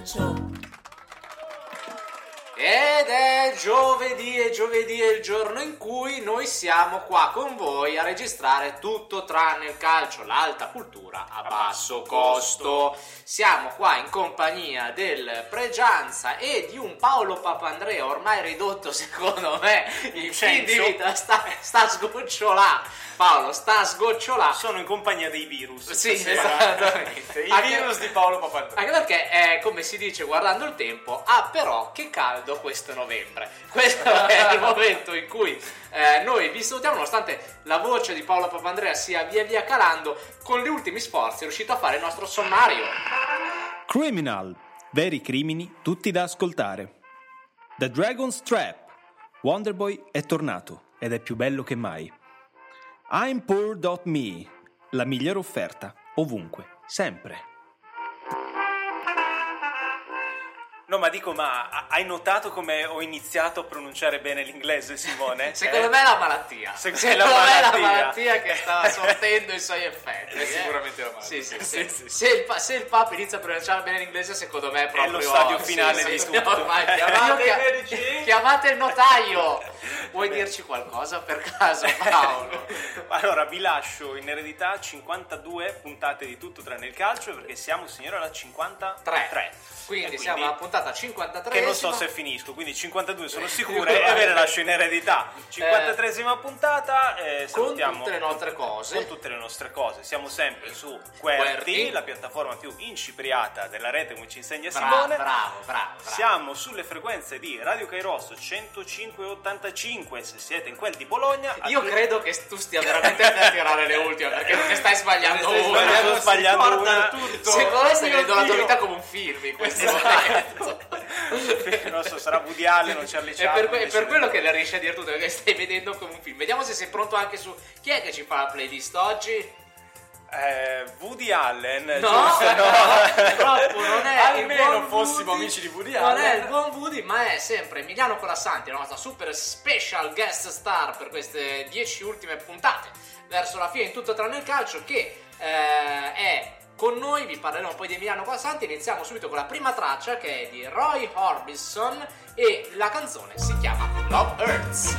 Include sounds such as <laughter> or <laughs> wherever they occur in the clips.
calcio. Ed è giovedì e giovedì è il giorno in cui noi siamo qua con voi a registrare tutto tranne il calcio, l'alta cultura a basso costo. Siamo qua in compagnia del Pregianza e di un Paolo Papandrea ormai ridotto <laughs> secondo me il fin di vita sta, sta sgocciolà. Paolo sta sgocciolà. Sono in compagnia dei virus. Sì, stasera. esattamente. I Anche- virus di Paolo Papandrea. Anche perché, eh, come si dice guardando il tempo, ah però che caldo questo novembre. <laughs> Questo è il momento in cui eh, noi vi salutiamo, nonostante la voce di Paolo Papandrea sia via via calando, con gli ultimi sforzi è riuscito a fare il nostro sommario. Criminal, veri crimini tutti da ascoltare. The Dragon's Trap, Wonderboy è tornato ed è più bello che mai. I'm Poor.me, la migliore offerta, ovunque, sempre. No, ma dico, ma ha- hai notato come ho iniziato a pronunciare bene l'inglese, Simone? <laughs> Secondo Eh? me è la malattia. Secondo Secondo me me è la la malattia. che sta <laughs> sortendo i suoi effetti. È eh. sicuramente la malattia. Sì, sì, Sì, sì. sì. Se, il, pa- se il Papa inizia a pronunciare bene l'inglese, secondo me è proprio lo stadio finale sì, di sì, tutto. ormai Eh, chiamate, chiamate il notaio. <laughs> Vuoi dirci qualcosa per caso, Paolo? Allora, vi lascio in eredità 52 puntate di tutto tranne il calcio perché siamo, signore, alla 53. Quindi, E siamo alla puntata 53. Che non so se finisco, quindi 52 sono sicure e ve le lascio in eredità. 53esima puntata, eh, con tutte le nostre cose. con tutte le nostre cose. Siamo sempre su Querti. Querti, la piattaforma più incipriata della rete, come ci insegna Bravo, Simone. bravo, bravo, bravo. Siamo sulle frequenze di Radio Kairos 105.85 se siete in quel di Bologna. Io credo che tu stia veramente <laughs> per tirare le ultime perché non ne stai sbagliando Stai una. sbagliando, Si sbagliando una. tutto. Secondo me stai vedendo la tua vita come un film in questo Esatto. momento. non so, sarà Woody Allen o Charlie È Chaplin. per, que- è per quello che le riesci a dire tutto, perché stai vedendo come un film. Vediamo se sei pronto anche su. Chi è che ci fa la playlist oggi? Eh, Woody Allen, No, giusto? no, purtroppo non è <laughs> Almeno fossimo Woody, amici di Woody Non Allen. è il buon Woody, ma è sempre Emiliano Colassanti, la nostra super special guest star per queste 10 ultime puntate. Verso la fine in tutto tranne il calcio, che eh, è con noi. Vi parleremo poi di Emiliano Colassanti. Iniziamo subito con la prima traccia che è di Roy Orbison e la canzone si chiama Love Hurts.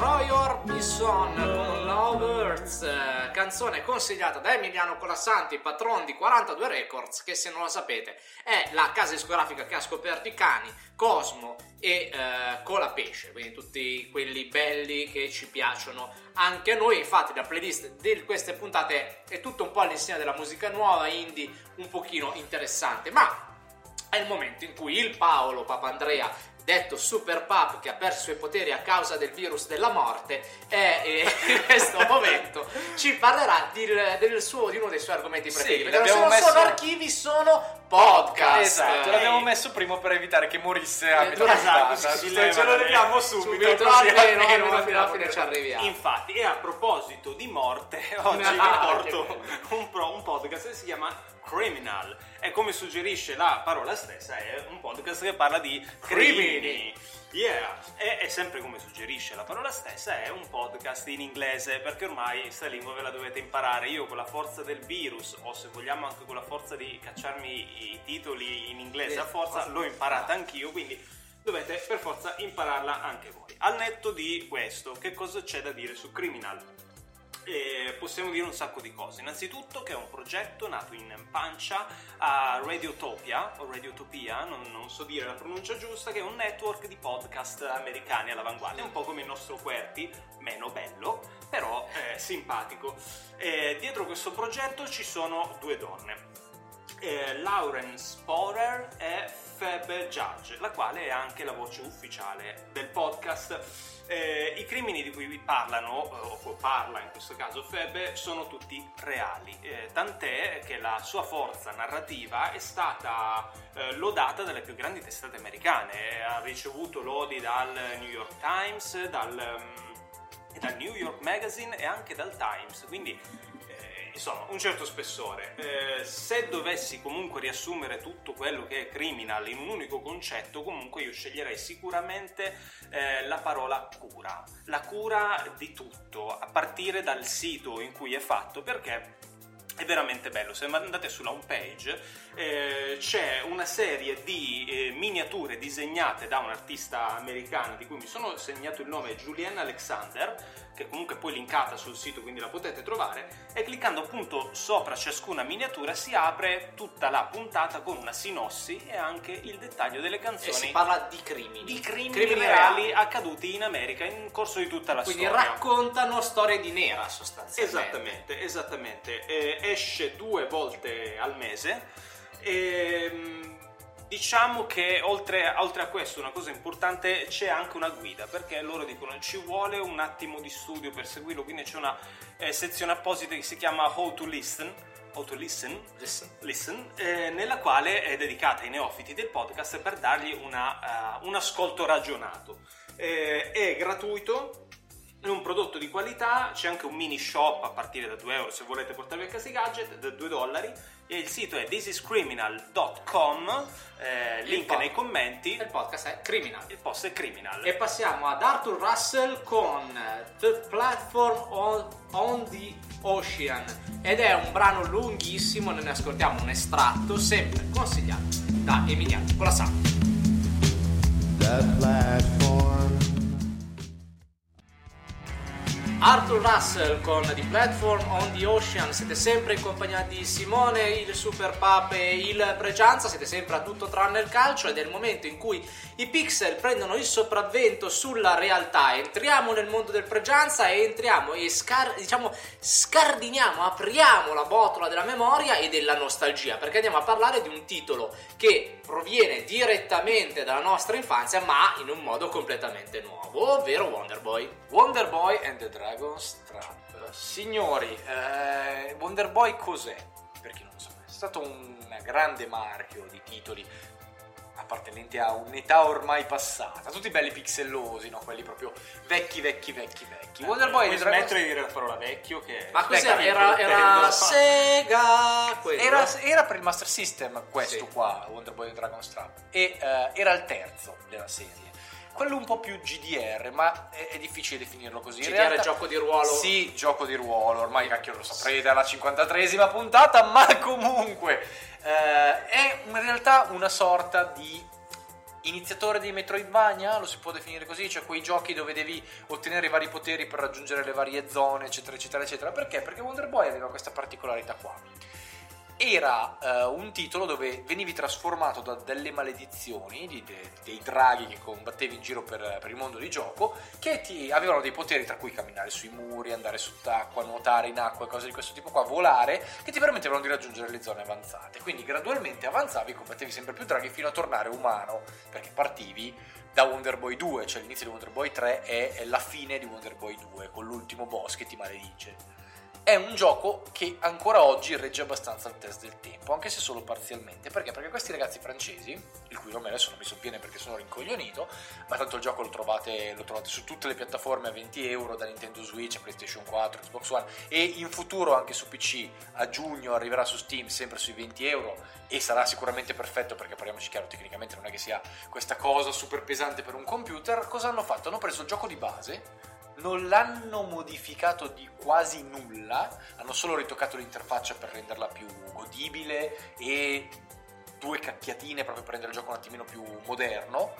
Roy Orbison con Love Hurts, eh, canzone consigliata da Emiliano Colassanti, patron di 42 Records, che se non lo sapete è la casa discografica che ha scoperto i cani, Cosmo e eh, Colapesce, quindi tutti quelli belli che ci piacciono anche a noi. Infatti la playlist di queste puntate è tutto un po' all'insegna della musica nuova, indie, un pochino interessante, ma è il momento in cui il Paolo Papandrea, detto Super Pap, che ha perso i suoi poteri a causa del virus della morte, eh, in questo <laughs> momento ci parlerà di, del suo- di uno dei suoi argomenti preferiti. perché non sono messo- solo archivi, sono podcast. Esatto, Eh, l'abbiamo messo prima per evitare che morisse a Eh, metà esatto, puntata. si Ce leva lo da- leviamo subito, subito, così almeno, almeno almeno fino alla fine ci arriviamo. Infatti, e a proposito di morte, <laughs> oggi <laughs> vi porto un, pro- un podcast che si chiama Criminal. E come suggerisce la parola stessa, è un podcast che parla di Crimini. crimini. Yeah, e, e sempre come suggerisce la parola stessa, è un podcast in inglese perché ormai questa lingua ve la dovete imparare. Io con la forza del virus, o se vogliamo anche con la forza di cacciarmi i titoli in inglese a forza, l'ho imparata anch'io, quindi dovete per forza impararla anche voi. Al netto di questo, che cosa c'è da dire su Criminal? Eh, possiamo dire un sacco di cose. Innanzitutto che è un progetto nato in pancia a Radiotopia, o Radiotopia, non, non so dire la pronuncia giusta, che è un network di podcast americani all'avanguardia, un po' come il nostro Querti, meno bello, però eh, simpatico. Eh, dietro questo progetto ci sono due donne. Eh, Lauren Sporer e Feb Judge, la quale è anche la voce ufficiale del podcast. Eh, I crimini di cui vi parlano, eh, o parla in questo caso Feb, sono tutti reali, eh, tant'è che la sua forza narrativa è stata eh, lodata dalle più grandi testate americane, ha ricevuto lodi dal New York Times, dal, mm, dal New York Magazine e anche dal Times, quindi insomma, un certo spessore. Eh, se dovessi comunque riassumere tutto quello che è criminal in un unico concetto, comunque io sceglierei sicuramente eh, la parola cura. La cura di tutto, a partire dal sito in cui è fatto, perché è veramente bello. Se andate sulla home page eh, c'è una serie di eh, miniature disegnate da un'artista americana di cui mi sono segnato il nome Julianne Alexander, che comunque poi linkata sul sito quindi la potete trovare, e cliccando appunto sopra ciascuna miniatura si apre tutta la puntata con una sinossi e anche il dettaglio delle E canzoni si parla di crimini. di crimini, Crimini reali reali. accaduti in America in corso di tutta la Quindi storia. raccontano storie di nera sostanzialmente. Esattamente, esattamente. Eh, esce due volte al mese. E, diciamo che oltre, oltre a questo una cosa importante c'è anche una guida perché loro dicono ci vuole un attimo di studio per seguirlo quindi c'è una eh, sezione apposita che si chiama How to Listen How to Listen Listen. Listen, eh, nella quale è dedicata ai neofiti del podcast per dargli una, eh, un ascolto ragionato. Eh, è gratuito, è un prodotto di qualità, c'è anche un mini shop a partire da 2 euro se volete portarvi a casa i gadget, da 2 dollari. E il sito è thisiscriminal.com, eh, link po- nei commenti. Il podcast è Criminal. Il post è criminal. E passiamo ad Arthur Russell con The Platform on, on the Ocean. Ed è un brano lunghissimo, ne ascoltiamo un estratto, sempre consigliato da Emiliano Colasano. That platform. Arthur Russell con The Platform on the Ocean, siete sempre in compagnia di Simone, il Super Pap e il Pregianza, siete sempre a tutto tranne il calcio ed è il momento in cui i pixel prendono il sopravvento sulla realtà. Entriamo nel mondo del Pregianza e entriamo e scar- diciamo, scardiniamo, apriamo la botola della memoria e della nostalgia, perché andiamo a parlare di un titolo che proviene direttamente dalla nostra infanzia, ma in un modo completamente nuovo, ovvero Wonder Boy. Wonder Boy and the Dragon's Trap. Signori, eh, Wonder Boy cos'è? Per chi non lo sa, è stato un grande marchio di titoli appartenenti a un'età ormai passata, tutti belli pixellosi, no? quelli proprio vecchi, vecchi, vecchi, vecchi. Wonder Boy and Puoi the Dragon's smettere di dire la parola vecchio che... Ma cos'era? Era, era intendo. Sega? Era, era per il Master System questo Sì. qua, Wonder Boy and Dragon's Trap, e eh, era il terzo della serie. Quello un po' più GDR, ma è, è difficile definirlo così. GDR realtà- gioco di ruolo. Sì, gioco di ruolo, ormai cacchio lo saprete, alla 53esima puntata, <laughs> ma comunque eh, è in realtà una sorta di iniziatore di Metroidvania, lo si può definire così, cioè quei giochi dove devi ottenere i vari poteri per raggiungere le varie zone, eccetera, eccetera, eccetera. Perché? Perché Wonder Boy aveva questa particolarità qua. Era eh, un titolo dove venivi trasformato da delle maledizioni, di- de- dei draghi che combattevi in giro per, per il mondo di gioco, che ti avevano dei poteri tra cui camminare sui muri, andare sott'acqua, nuotare in acqua e cose di questo tipo qua, volare, che ti permettevano di raggiungere le zone avanzate. Quindi gradualmente avanzavi, combattevi sempre più draghi fino a tornare umano, perché partivi da Wonder Boy 2, cioè l'inizio di Wonder Boy 3 è, è la fine di Wonder Boy 2, con l'ultimo boss che ti maledice. È un gioco che ancora oggi regge abbastanza il test del tempo, anche se solo parzialmente. Perché? Perché questi ragazzi francesi, il cui nome adesso non mi sovviene perché sono rincoglionito, ma tanto il gioco lo trovate, lo trovate su tutte le piattaforme a 20 euro, da Nintendo Switch, PlayStation 4, Xbox One e in futuro anche su PC. A giugno arriverà su Steam sempre sui 20 euro e sarà sicuramente perfetto perché parliamoci chiaro, tecnicamente non è che sia questa cosa super pesante per un computer. Cosa hanno fatto? Hanno preso il gioco di base, non l'hanno modificato di quasi nulla, hanno solo ritoccato l'interfaccia per renderla più godibile e due cacchiatine proprio per rendere il gioco un attimino più moderno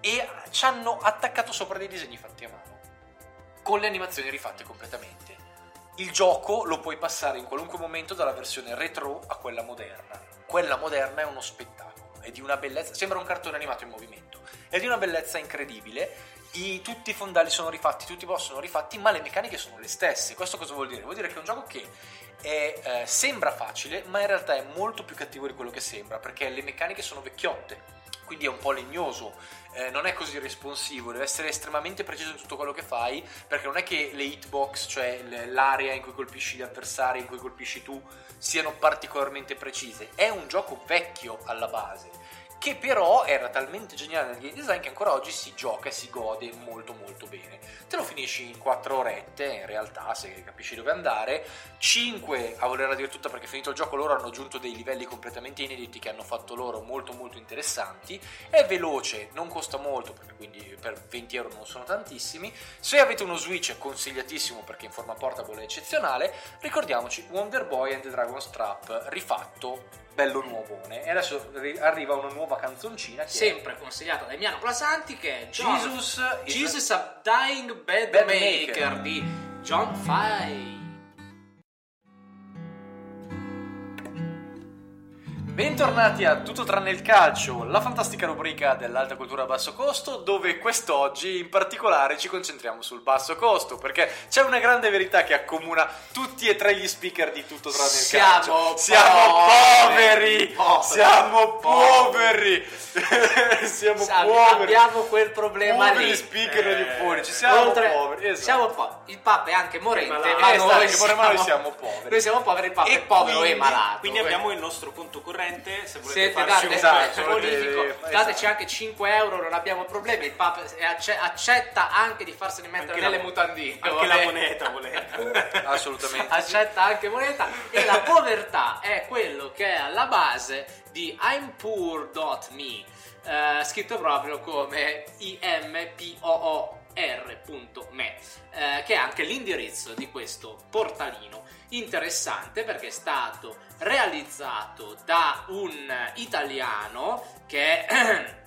e ci hanno attaccato sopra dei disegni fatti a mano con le animazioni rifatte completamente. Il gioco lo puoi passare in qualunque momento dalla versione retro a quella moderna. Quella moderna è uno spettacolo, è di una bellezza, sembra un cartone animato in movimento, è di una bellezza incredibile. I- tutti i fondali sono rifatti, tutti i boss sono rifatti, ma le meccaniche sono le stesse. Questo cosa vuol dire? Vuol dire che è un gioco che è, eh, sembra facile, ma in realtà è molto più cattivo di quello che sembra, perché le meccaniche sono vecchiotte, quindi è un po' legnoso, eh, non è così responsivo, deve essere estremamente preciso in tutto quello che fai, perché non è che le hitbox, cioè l'area in cui colpisci gli avversari, in cui colpisci tu, siano particolarmente precise. È un gioco vecchio alla base che però era talmente geniale nel game design che ancora oggi si gioca e si gode molto molto bene. Te lo finisci in 4 orette, in realtà, se capisci dove andare, 5 a voler dire tutta perché finito il gioco loro hanno aggiunto dei livelli completamente inediti che hanno fatto loro molto molto interessanti, è veloce, non costa molto perché quindi per 20 euro non sono tantissimi, se avete uno Switch è consigliatissimo perché in forma portable è eccezionale, ricordiamoci Wonder Boy and the Dragon's Trap rifatto bello nuovone e adesso ri- arriva una nuova canzoncina che Sempre consigliato da Emiliano Plasanti che è John- Jesus is- Jesus a Dying Bad, Bad Maker, Maker. di John Fay. Bentornati a Tutto tranne il calcio, la fantastica rubrica dell'alta cultura a basso costo, dove quest'oggi in particolare ci concentriamo sul basso costo, perché c'è una grande verità che accomuna tutti e tre gli speaker di Tutto tranne il Siamo calcio. Siamo poveri! poveri. Siamo poveri! <laughs> siamo Sa- poveri! Abbiamo quel problema poveri lì. speaker Eh, radiofonici, siamo Oltre- poveri. Esatto. siamo po- il Papa è anche morente, ma noi, che siamo, ma noi siamo poveri. Noi siamo poveri, il Papa E è povero quindi- e malato. Quindi Eh. abbiamo il nostro conto corrente. Se volete Siete farci date, un esatto, bonifico, esatto. dateci anche 5 euro, non abbiamo problemi. Il Papa acce- accetta anche di farsene mettere Anche nelle la- mutandine. anche la vabbè. moneta volete. <laughs> Assolutamente. accetta anche moneta e la povertà è quello che è alla base di impoor.me eh, scritto proprio come impoor.me eh, che è anche l'indirizzo di questo portalino interessante perché è stato realizzato da un italiano che <clears throat>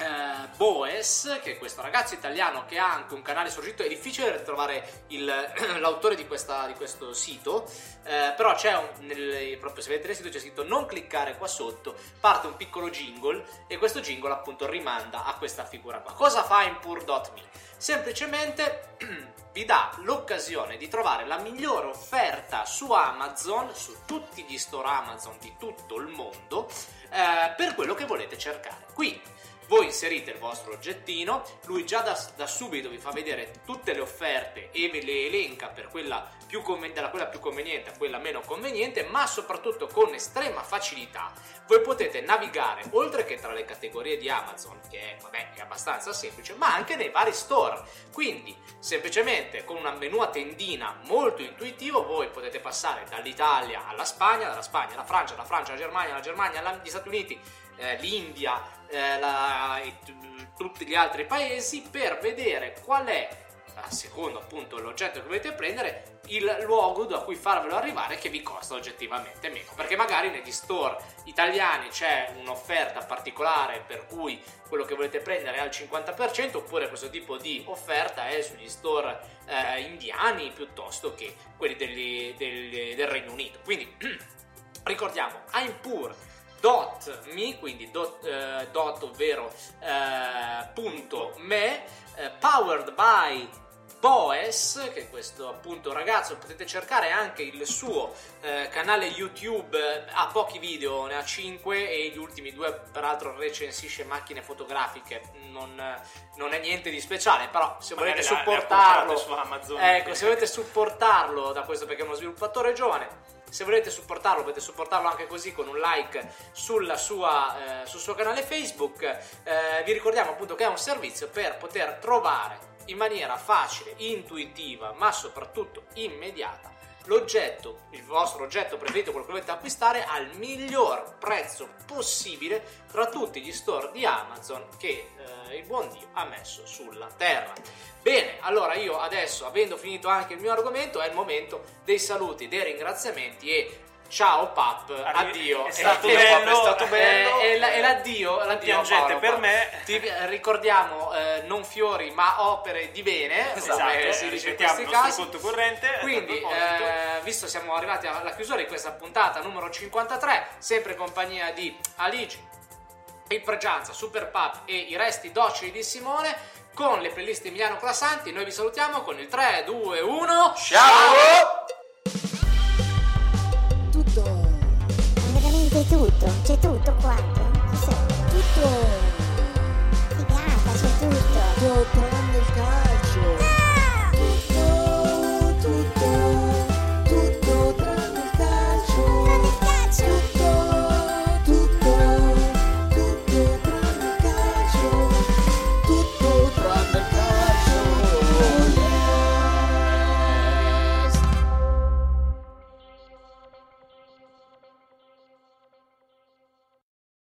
eh, Boes, che è questo ragazzo italiano che ha anche un canale sorgito, è difficile trovare il- <clears throat> l'autore di, questa- di questo sito, eh, però c'è un, nel- proprio se vedete il sito c'è scritto non cliccare qua sotto, parte un piccolo jingle e questo jingle appunto rimanda a questa figura qua. Cosa fa in pur.me? Semplicemente <clears throat> vi dà l'occasione di trovare la migliore offerta su Amazon, su tutti gli store Amazon di tutto il mondo, eh, per quello che volete cercare. Quindi voi inserite il vostro oggettino, lui già da, da subito vi fa vedere tutte le offerte e ve le elenca per quella più conven- quella più conveniente a quella meno conveniente, ma soprattutto con estrema facilità. Voi potete navigare oltre che tra le categorie di Amazon, che è, vabbè, è abbastanza semplice, ma anche nei vari store. Quindi, semplicemente con un menu a tendina molto intuitivo, voi potete passare dall'Italia alla Spagna, dalla Spagna alla Francia, dalla Francia alla Germania, alla Germania agli Stati Uniti, eh, l'India, eh, la- e t- tutti gli altri paesi per vedere qual è a secondo appunto l'oggetto che volete prendere il luogo da cui farvelo arrivare che vi costa oggettivamente meno. Perché magari negli store italiani c'è un'offerta particolare per cui quello che volete prendere è al 50% oppure questo tipo di offerta è sugli store eh, indiani piuttosto che quelli degli- degli- del Regno Unito. Quindi <clears throat> ricordiamo I'm Pur dot me quindi dot, eh, dot ovvero eh, punto me eh, powered by Boes che è questo appunto ragazzo potete cercare anche il suo eh, canale YouTube eh, ha pochi video ne ha 5 e gli ultimi due peraltro recensisce macchine fotografiche non, non è niente di speciale però se Magari volete supportarlo su Amazon. ecco se volete supportarlo da questo perché è uno sviluppatore giovane se volete supportarlo potete supportarlo anche così con un like sua, eh, sul suo canale Facebook. Eh, vi ricordiamo appunto che è un servizio per poter trovare in maniera facile, intuitiva, ma soprattutto immediata l'oggetto, il vostro oggetto preferito, quello che volete acquistare al miglior prezzo possibile tra tutti gli store di Amazon che eh, il buon Dio ha messo sulla terra. Bene, allora io adesso, avendo finito anche il mio argomento, è il momento dei saluti, dei ringraziamenti e ciao Pap, Arrivi- addio. è stato Eh, bello, è stato eh, bello. E, e l'addio, l'addio piangete Paolo, per me. Ti ricordiamo eh, non fiori ma opere di bene, Esatto, come si dice in questi il nostro casi. conto corrente. Quindi, eh, visto siamo arrivati alla chiusura di questa puntata numero 53, sempre in compagnia di Aligi, il Pregianza, Super Pub e i resti docili di Simone, con le playlist Emiliano Classanti, noi vi salutiamo con il 3, 2, 1. Ciao! Tutto, veramente tutto, c'è tutto quanto. Tutto.